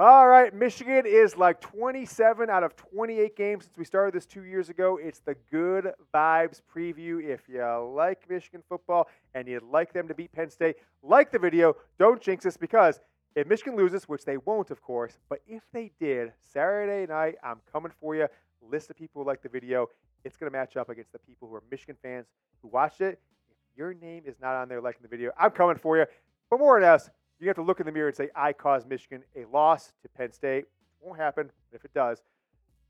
All right, Michigan is like 27 out of 28 games since we started this two years ago. It's the Good Vibes preview. If you like Michigan football and you'd like them to beat Penn State, like the video. Don't jinx us because if Michigan loses, which they won't, of course, but if they did, Saturday night, I'm coming for you. List of people who like the video. It's going to match up against the people who are Michigan fans who watched it. If your name is not on there liking the video, I'm coming for you. But more on less, you have to look in the mirror and say, I caused Michigan a loss to Penn State. Won't happen. If it does,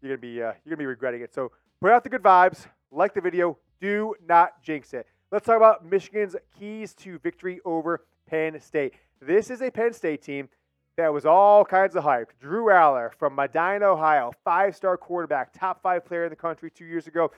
you're gonna be uh, you're gonna be regretting it. So put out the good vibes, like the video, do not jinx it. Let's talk about Michigan's keys to victory over Penn State. This is a Penn State team that was all kinds of hype. Drew Allar from Medina, Ohio, five-star quarterback, top five player in the country two years ago.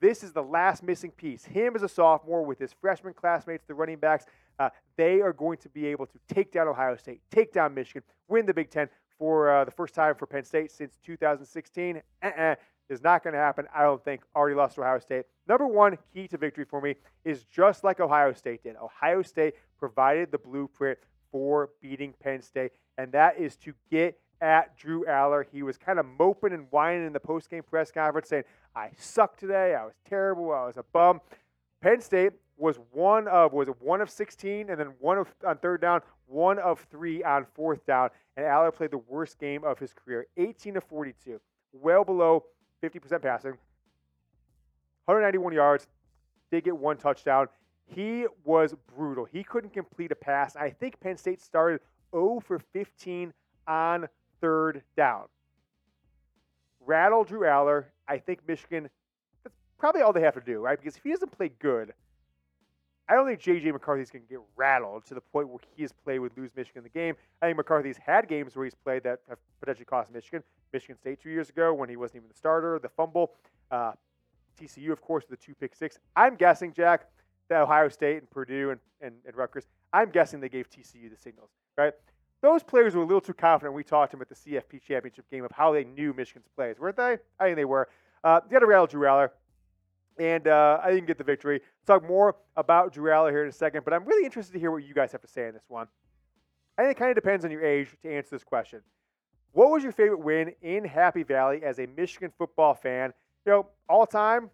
This is the last missing piece. Him as a sophomore with his freshman classmates, the running backs, uh, they are going to be able to take down Ohio State, take down Michigan, win the Big Ten for uh, the first time for Penn State since 2016. Uh-uh, is not going to happen, I don't think. Already lost to Ohio State. Number one key to victory for me is just like Ohio State did. Ohio State provided the blueprint for beating Penn State, and that is to get at Drew Allar. He was kind of moping and whining in the postgame press conference saying, I suck today. I was terrible. I was a bum. Penn State was one of was one of 16 and then one of on third down, one of 3 on fourth down, and Allar played the worst game of his career, 18 to 42, well below 50% passing. 191 yards, did get one touchdown. He was brutal. He couldn't complete a pass. I think Penn State started 0 for 15 on third down. Rattle Drew Allar. I think Michigan, that's probably all they have to do, right? Because if he doesn't play good, I don't think J.J. McCarthy's going to get rattled to the point where he played would lose Michigan the game. I think McCarthy's had games where he's played that have potentially cost Michigan. Michigan State two years ago when he wasn't even the starter, the fumble. Uh, TCU, of course, the two pick six. I'm guessing, Jack, that Ohio State and Purdue and, and, and Rutgers, I'm guessing they gave TCU the signals, right? Those players were a little too confident. We talked to them at the CFP championship game of how they knew Michigan's plays, weren't they? I think they were. Uh, they had a rattle Drew Allar, and uh, I didn't get the victory. We'll talk more about Drew Allar here in a second, but I'm really interested to hear what you guys have to say on this one. I think it kind of depends on your age to answer this question. What was your favorite win in Happy Valley as a Michigan football fan? You know, all time,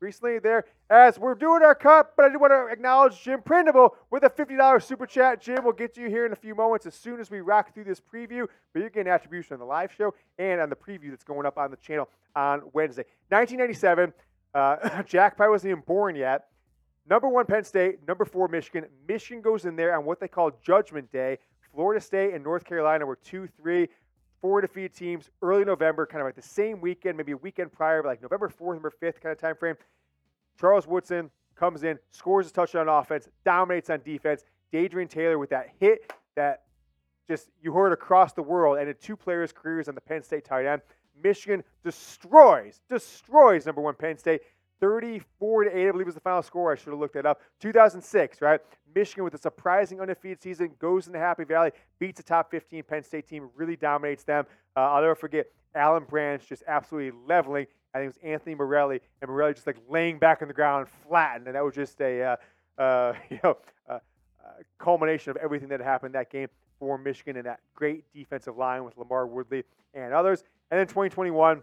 recently there as we're doing our cut, but I do want to acknowledge Jim Prindable with a $50 super chat. Jim, we'll get to you here in a few moments as soon as we rock through this preview, but you're getting attribution on the live show and on the preview that's going up on the channel on Wednesday. 1997, uh, Jack probably wasn't even born yet. Number one, Penn State. Number four, Michigan. Michigan goes in there on what they call Judgment Day. Florida State and North Carolina were 2 3 four defeated teams early November, kind of like the same weekend, maybe a weekend prior, but like November 4th, November 5th kind of time frame. Charles Woodson comes in, scores a touchdown on offense, dominates on defense. Daydrion Taylor with that hit that just you heard across the world, in two players' careers on the Penn State tight end. Michigan destroys, destroys number one Penn State. 34 to 8, I believe was the final score. I should have looked that up. 2006, right? Michigan with a surprising undefeated season goes into Happy Valley, beats a top 15 Penn State team, really dominates them. Uh, I'll never forget Alan Branch just absolutely leveling. I think it was Anthony Morelli, and Morelli just like laying back on the ground, flattened, and that was just a uh, uh, you know uh, culmination of everything that happened that game for Michigan and that great defensive line with LaMarr Woodley and others. And then 2021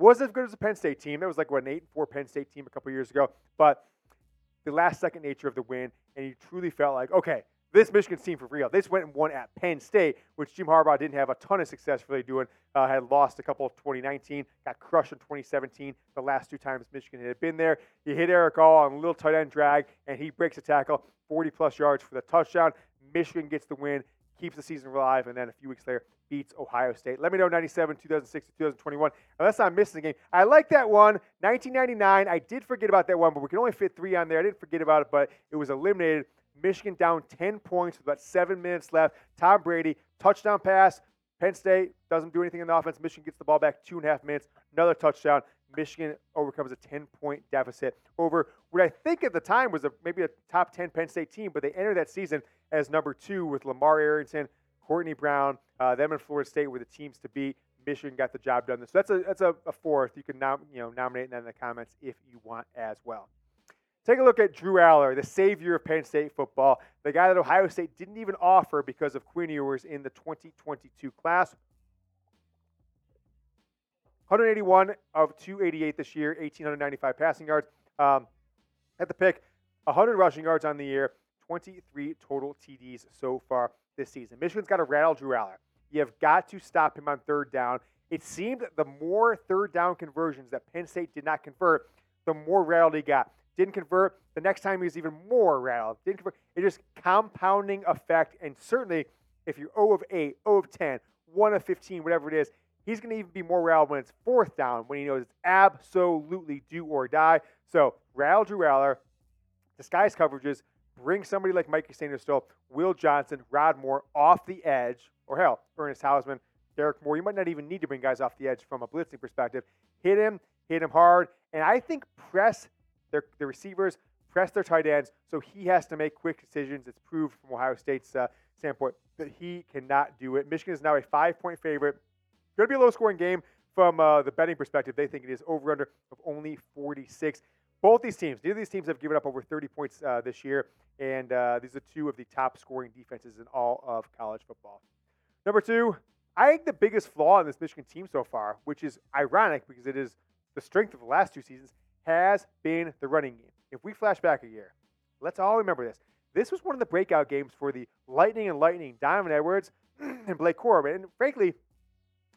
wasn't as good as the Penn State team. That was like what an eight and four Penn State team a couple years ago, but the last second nature of the win, and you truly felt like okay, this Michigan team for real. Just went and won at Penn State, which Jim Harbaugh didn't have a ton of success really doing. Uh, had lost a couple of 2019, got crushed in 2017. The last two times Michigan had been there, he hit Erick All on a little tight end drag, and he breaks a tackle, 40 plus yards for the touchdown. Michigan gets the win, keeps the season alive, and then a few weeks later beats Ohio State. Let me know 97, 2006, 2021. Unless I'm missing a game. I like that one. 1999. I did forget about that one, but we can only fit three on there. I didn't forget about it, but it was eliminated Michigan down 10 points with about seven minutes left. Tom Brady, touchdown pass. Penn State doesn't do anything in the offense. Michigan gets the ball back two and a half minutes. Another touchdown. Michigan overcomes a 10 point deficit over what I think at the time was a, maybe a top 10 Penn State team, but they entered that season as number two with LaVar Arrington, Courtney Brown, uh, them and Florida State were the teams to beat. Michigan got the job done. So that's a that's a, a fourth. You can nom- you know nominate that in the comments if you want as well. Take a look at Drew Allar, the savior of Penn State football, the guy that Ohio State didn't even offer because of Quinn Ewers in the 2022 class. 181 of 288 this year, 1,895 passing yards. Um, at the pick, 100 rushing yards on the year, 23 total TDs so far this season. Michigan's got to rattle Drew Allar. You have got to stop him on third down. It seemed the more third down conversions that Penn State did not convert, the more rattled he got. Didn't convert. The next time he was even more rattled. Didn't convert. It just compounding effect. And certainly, if you're 0 of 8, 0 of 10, 1 of 15, whatever it is, he's going to even be more rattled when it's fourth down, when he knows it's absolutely do or die. So, rattle Drew Allar, disguise coverages, bring somebody like Mike Sainristil, Will Johnson, Rod Moore off the edge, or hell, Ernest Hausmann, Derrick Moore. You might not even need to bring guys off the edge from a blitzing perspective. Hit him, hit him hard, and I think press their, the receivers, press their tight ends, so he has to make quick decisions. It's proved from Ohio State's uh, standpoint that he cannot do it. Michigan is now a five-point favorite. Going to be a low-scoring game from uh, the betting perspective. They think it is over/under of only 46. Both these teams, neither of these teams have given up over 30 points uh, this year, and uh, these are two of the top scoring defenses in all of college football. Number two, I think the biggest flaw in this Michigan team so far, which is ironic because it is the strength of the last two seasons, has been the running game. If we flash back a year, let's all remember this. This was one of the breakout games for the Lightning and Lightning, Donovan Edwards and Blake Corum. And frankly,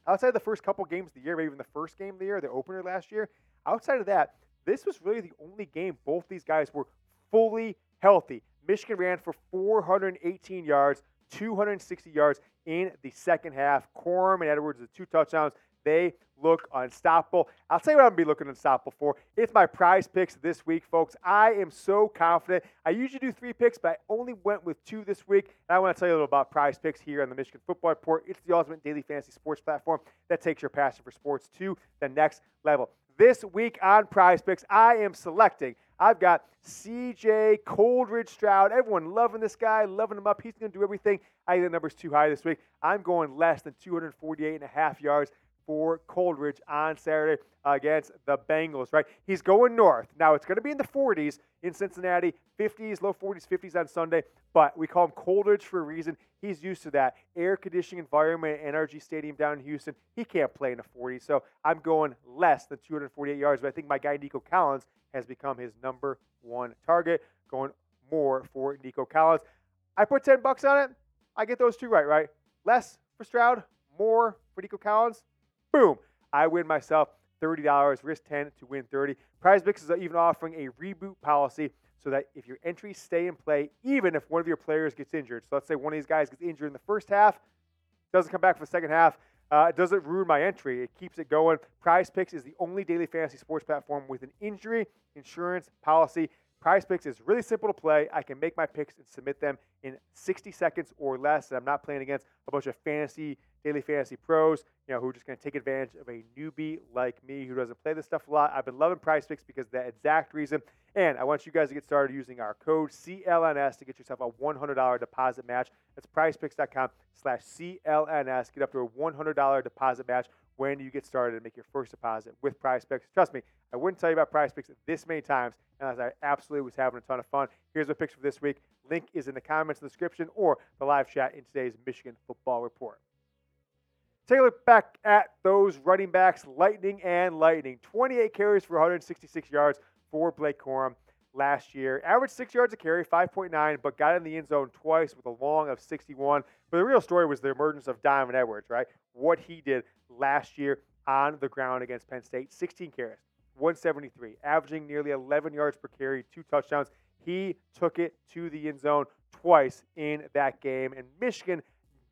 outside of the first couple games of the year, maybe even the first game of the year, the opener last year, outside of that, this was really the only game both these guys were fully healthy. Michigan ran for 418 yards, 260 yards in the second half. Corum and Edwards, the two touchdowns, they look unstoppable. I'll tell you what I'm to be looking unstoppable for. It's my prize picks this week, folks. I am so confident. I usually do three picks, but I only went with two this week. And I want to tell you a little about prize picks here on the Michigan Football Report. It's the ultimate daily fantasy sports platform that takes your passion for sports to the next level. This week on prize picks, I am selecting. I've got CJ Coldridge Stroud. Everyone loving this guy, loving him up. He's going to do everything. I think the number's too high this week. I'm going less than 248 and a half yards for Coldridge on Saturday against the Bengals, right? He's going north. Now, it's going to be in the 40s in Cincinnati, 50s, low 40s, 50s on Sunday, but we call him Coldridge for a reason. He's used to that air conditioning environment at NRG Stadium down in Houston. He can't play in the 40s, so I'm going less than 248 yards, but I think my guy Nico Collins has become his number one target, going more for Nico Collins. I put 10 bucks on it. I get those two right, right? Less for Stroud, more for Nico Collins. Boom. I win myself $30, risk 10 to win 30. PrizePicks is even offering a reboot policy so that if your entries stay in play, even if one of your players gets injured, so let's say one of these guys gets injured in the first half, doesn't come back for the second half, uh, it doesn't ruin my entry. It keeps it going. PrizePicks is the only daily fantasy sports platform with an injury insurance policy. PrizePicks is really simple to play. I can make my picks and submit them in 60 seconds or less. And I'm not playing against a bunch of fantasy daily fantasy pros, you know, who are just going to take advantage of a newbie like me who doesn't play this stuff a lot. I've been loving PrizePicks because of that exact reason. And I want you guys to get started using our code CLNS to get yourself a $100 deposit match. That's prizepicks.com slash CLNS. Get up to a $100 deposit match when you get started and make your first deposit with PrizePicks. Trust me, I wouldn't tell you about PrizePicks this many times unless I absolutely was having a ton of fun. Here's my picks for this week. Link is in the comments in the description or the live chat in today's Michigan Football Report. Take a look back at those running backs, Lightning and Lightning. 28 carries for 166 yards for Blake Corum last year. Averaged six yards a carry, 5.9, but got in the end zone twice with a long of 61. But the real story was the emergence of Donovan Edwards, right? What he did last year on the ground against Penn State 16 carries, 173, averaging nearly 11 yards per carry, two touchdowns. He took it to the end zone twice in that game, and Michigan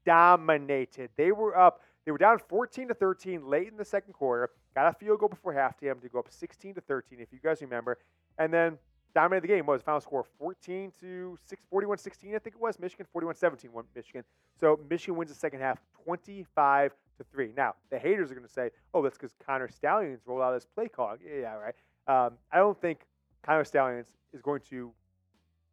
dominated. They were up they were down 14 to 13 late in the second quarter. Got a field goal before halftime to go up 16 to 13, if you guys remember. And then dominated the game. What was the final score? 14 to 6, 41 16, I think it was. Michigan 41 17 won Michigan. So Michigan wins the second half 25 to 3. Now, the haters are going to say, oh, that's because Connor Stalions rolled out his play call. Yeah, right. Um, I don't think Connor Stalions is going to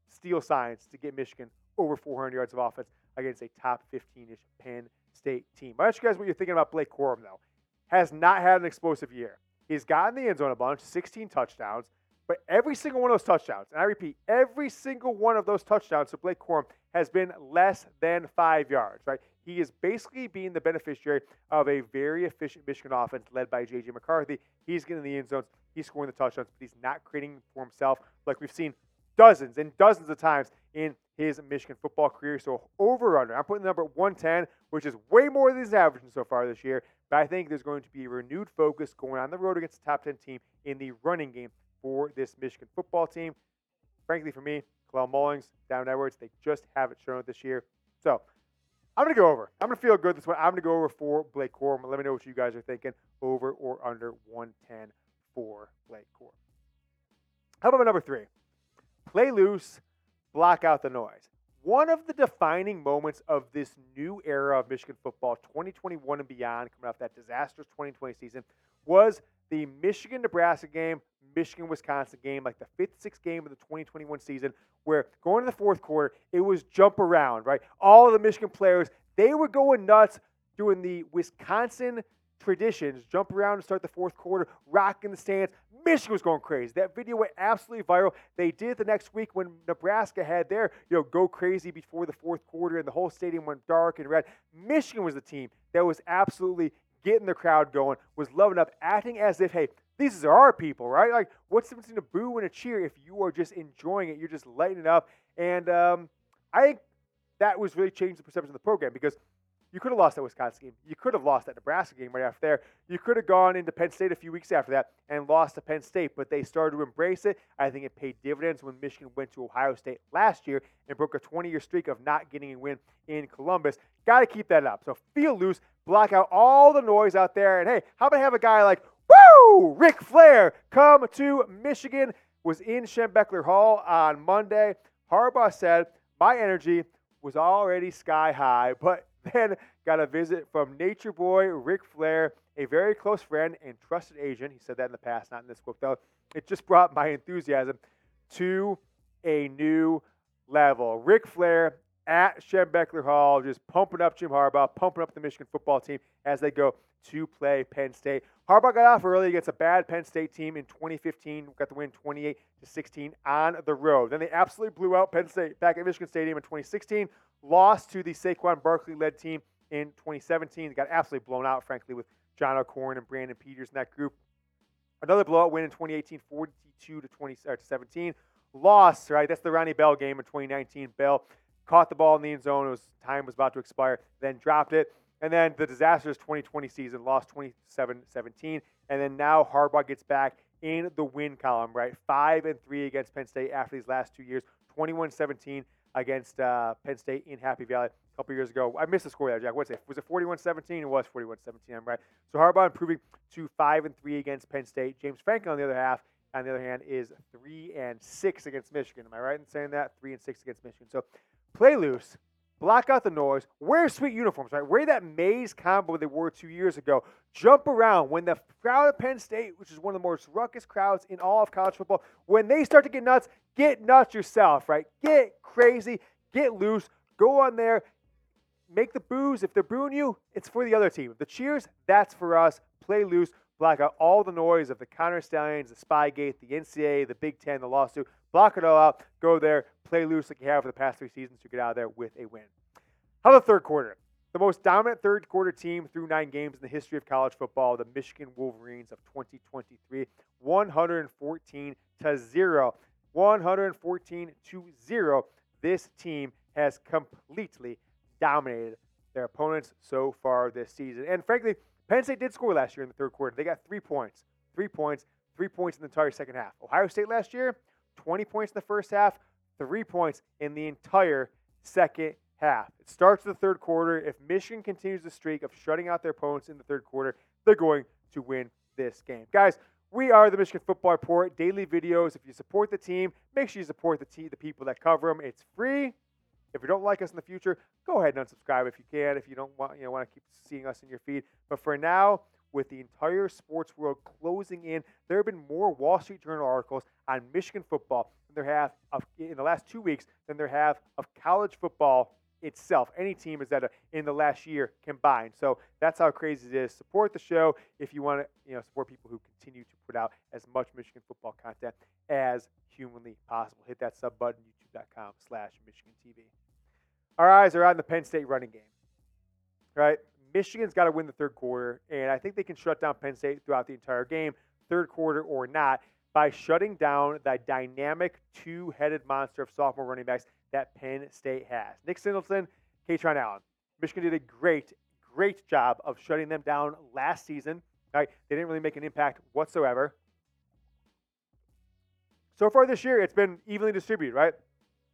steal science to get Michigan over 400 yards of offense against a top 15 ish Penn State team. I ask you guys what you're thinking about Blake Corum, though. Has not had an explosive year. He's gotten the end zone a bunch, 16 touchdowns, But every single one of those touchdowns, and I repeat, every single one of those touchdowns to Blake Corum has been less than five yards, right? He is basically being the beneficiary of a very efficient Michigan offense led by J.J. McCarthy. He's getting the end zones, he's scoring the touchdowns, but he's not creating for himself like we've seen dozens and dozens of times in his Michigan football career. So over under, I'm putting the number at 110, which is way more than he's averaging so far this year. But I think there's going to be a renewed focus going on the road against the top 10 team in the running game for this Michigan football team. Frankly, for me, Kalel Mullings, Donovan Edwards, they just haven't shown it this year. So I'm going to go over. I'm going to feel good this one. I'm going to go over for Blake Corum. Let me know what you guys are thinking. Over or under 110 for Blake Corum. How about number three? Play loose, block out the noise. One of the defining moments of this new era of Michigan football, 2021 and beyond, coming off that disastrous 2020 season, was the Michigan Nebraska game, Michigan Wisconsin game, like the fifth, sixth game of the 2021 season, where going to the fourth quarter, it was jump around, right? All of the Michigan players, they were going nuts doing the Wisconsin traditions, jump around to start the fourth quarter, rocking the stands. Michigan was going crazy. That video went absolutely viral. They did the next week when Nebraska had their, you know, go crazy before the fourth quarter and the whole stadium went dark and red. Michigan was the team that was absolutely getting the crowd going, was loving up, acting as if, hey, these are our people, right? Like, what's the difference between a boo and a cheer if you are just enjoying it? You're just lighting it up. And um, I think that was really changed the perception of the program because you could have lost that Wisconsin game. You could have lost that Nebraska game right after there. You could have gone into Penn State a few weeks after that and lost to Penn State, but they started to embrace it. I think it paid dividends when Michigan went to Ohio State last year and broke a 20 year streak of not getting a win in Columbus. Got to keep that up. So feel loose, block out all the noise out there. And hey, how about have a guy like, woo, Ric Flair come to Michigan? Was in Schembechler Hall on Monday. Harbaugh said, My energy was already sky high, but then got a visit from Nature Boy Ric Flair, a very close friend and trusted agent. He said that in the past, not in this book, though. It just brought my enthusiasm to a new level. Ric Flair at Schembechler Hall, just pumping up Jim Harbaugh, pumping up the Michigan football team as they go to play Penn State. Harbaugh got off early against a bad Penn State team in 2015, got the win 28 to 16 on the road. Then they absolutely blew out Penn State back at Michigan Stadium in 2016, lost to the Saquon Barkley led team in 2017. They got absolutely blown out, frankly, with John O'Korn and Brandon Peters in that group. Another blowout win in 2018, 42 to 20 uh, to 17. Loss, right? That's the Ronnie Bell game in 2019. Bell caught the ball in the end zone. It was time was about to expire, then dropped it. And then the disastrous 2020 season, lost 27 17. And then now Harbaugh gets back in the win column, right? Five and three against Penn State after these last two years, 21 17 against uh, Penn State in Happy Valley a couple years ago. I missed the score there, Jack. What's it? Was it 41 17? It was 41 17. I'm right. So Harbaugh improving to five and three against Penn State. James Franklin, on the other half, on the other hand, is three and six against Michigan. Am I right in saying that? Three and six against Michigan. So play loose block out the noise, wear sweet uniforms, right? Wear that maize combo they wore two years ago. Jump around when the crowd of Penn State, which is one of the most ruckus crowds in all of college football, when they start to get nuts, get nuts yourself, right? Get crazy, get loose, go on there, make the boos. If they're booing you, it's for the other team. The cheers, that's for us. Play loose, block out all the noise of the Connor Stalions, the Spygate, the NCAA, the Big Ten, the lawsuit. Block it all out. Go there, play loose like you have for the past three seasons to get out of there with a win. How about the third quarter? The most dominant third quarter team through nine games in the history of college football, the Michigan Wolverines of 2023, 114 to 0. 114 to 0. This team has completely dominated their opponents so far this season. And frankly, Penn State did score last year in the third quarter. They got three points. Three points. Three points in the entire second half. Ohio State last year, 20 points in the first half, three points in the entire second half. It starts the third quarter. If Michigan continues the streak of shutting out their opponents in the third quarter, they're going to win this game. Guys, we are the Michigan Football Report, daily videos. If you support the team, make sure you support the team, the people that cover them. It's free. If you don't like us in the future, go ahead and unsubscribe if you can. If you don't want, you know, want to keep seeing us in your feed. But for now, with the entire sports world closing in, there have been more Wall Street Journal articles on Michigan football than there have of, in the last two weeks than there have of college football itself. Any team is that uh, in the last year combined. So that's how crazy it is. Support the show if you want to, you know, support people who continue to put out as much Michigan football content as humanly possible. Hit that sub button, youtube.com slash Michigan TV. Our eyes are on the Penn State running game. Right? Michigan's got to win the third quarter, and I think they can shut down Penn State throughout the entire game, third quarter or not, by shutting down that dynamic two headed monster of sophomore running backs that Penn State has. Nick Singleton, Kaytron Allen. Michigan did a great, great job of shutting them down last season. Right? They didn't really make an impact whatsoever. So far this year, it's been evenly distributed, right?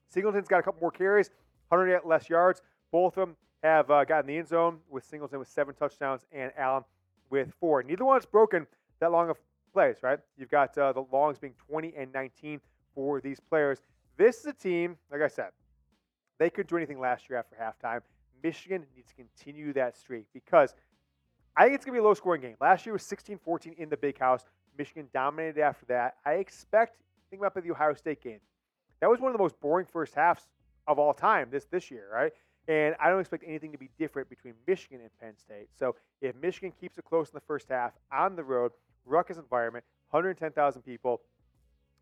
Singleton's got a couple more carries, 100 less yards. Both of them have uh, gotten the end zone with Singleton with seven touchdowns and Allen with four. Neither one's broken that long of plays, right? You've got uh, the longs being 20 and 19 for these players. This is a team, like I said, they couldn't do anything last year after halftime. Michigan needs to continue that streak because I think it's going to be a low scoring game. Last year was 16 14 in the big house. Michigan dominated after that. I expect, think about the Ohio State game. That was one of the most boring first halves of all time this, this year, right? And I don't expect anything to be different between Michigan and Penn State. So if Michigan keeps it close in the first half on the road, ruckus environment, 110,000 people,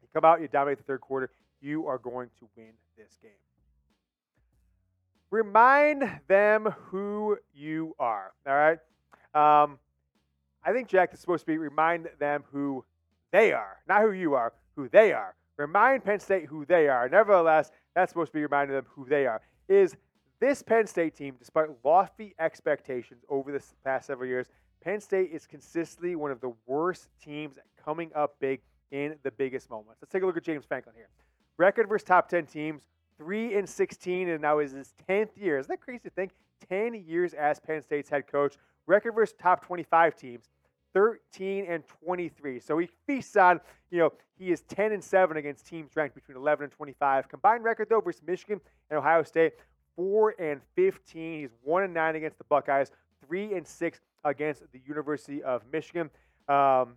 you come out, you dominate the third quarter, you are going to win this game. Remind them who you are. All right. Um, I think Jack is supposed to be remind them who they are, not who you are, who they are. Remind Penn State who they are. Nevertheless, that's supposed to be reminding them who they are. Is this Penn State team, despite lofty expectations over the past several years, Penn State is consistently one of the worst teams coming up big in the biggest moments. Let's take a look at James Franklin here. Record versus top 10 teams, 3 and 16, and now is his 10th year. Isn't that crazy to think? 10 years as Penn State's head coach. Record versus top 25 teams, 13 and 23. So he feasts on, you know, he is 10 and 7 against teams ranked between 11 and 25. Combined record though versus Michigan and Ohio State, 4 and 15. He's 1 and 9 against the Buckeyes, 3 and 6 against the University of Michigan. Um,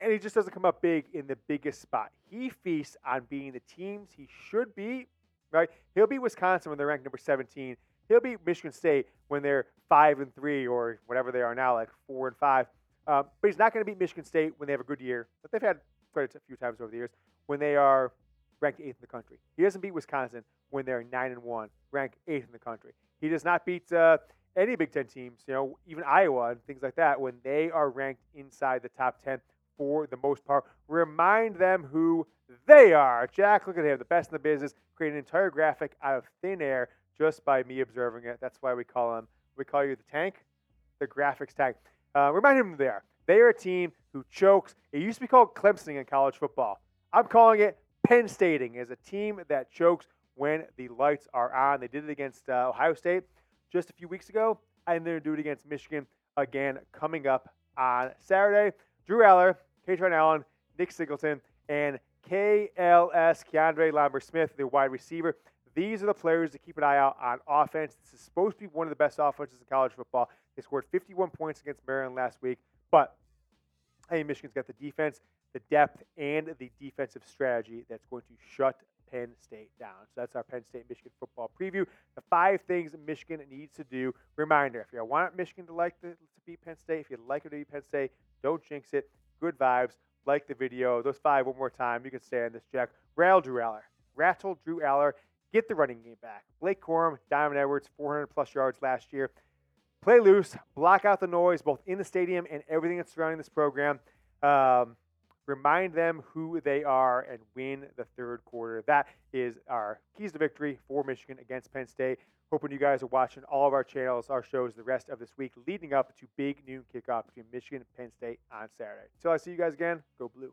and he just doesn't come up big in the biggest spot. He feasts on being the teams he should be, right? He'll be Wisconsin when they're ranked number 17. He'll be Michigan State when they're five and three or whatever they are now, like four and five. Um, but he's not going to beat Michigan State when they have a good year. But they've had credits a few times over the years when they are ranked eighth in the country. He doesn't beat Wisconsin when they're nine and one, ranked eighth in the country. He does not beat uh, any Big Ten teams, you know, even Iowa and things like that, when they are ranked inside the top ten for the most part. Remind them who they are. Jack, look at him, the best in the business, create an entire graphic out of thin air just by me observing it. That's why we call him, we call you the tank, the graphics tank. Uh, remind him they are. They are a team who chokes. It used to be called Clemson in college football. I'm calling it Penn Stating as a team that chokes when the lights are on. They did it against uh, Ohio State just a few weeks ago, and they're going to do it against Michigan again coming up on Saturday. Drew Allar, Kaytron Allen, Nick Singleton, and KLS KeAndre Lambert-Smith, the wide receiver. These are the players to keep an eye out on offense. This is supposed to be one of the best offenses in college football. They scored 51 points against Maryland last week, but think Michigan's got the defense, the depth, and the defensive strategy that's going to shut Penn State down. So that's our Penn State Michigan football preview. The five things Michigan needs to do. Reminder: if you want Michigan to like the, to beat Penn State, if you like it to beat Penn State, don't jinx it. Good vibes. Like the video. Those five one more time. You can stay on this, Jack. Rattle Drew Allar. Rattle Drew Allar. Get the running game back. Blake Corum, Donovan Edwards, 400 plus yards last year. Play loose. Block out the noise, both in the stadium and everything that's surrounding this program. Um, remind them who they are, and win the third quarter. That is our keys to victory for Michigan against Penn State. Hoping you guys are watching all of our channels, our shows the rest of this week, leading up to big noon kickoff between Michigan and Penn State on Saturday. Until I see you guys again, go blue.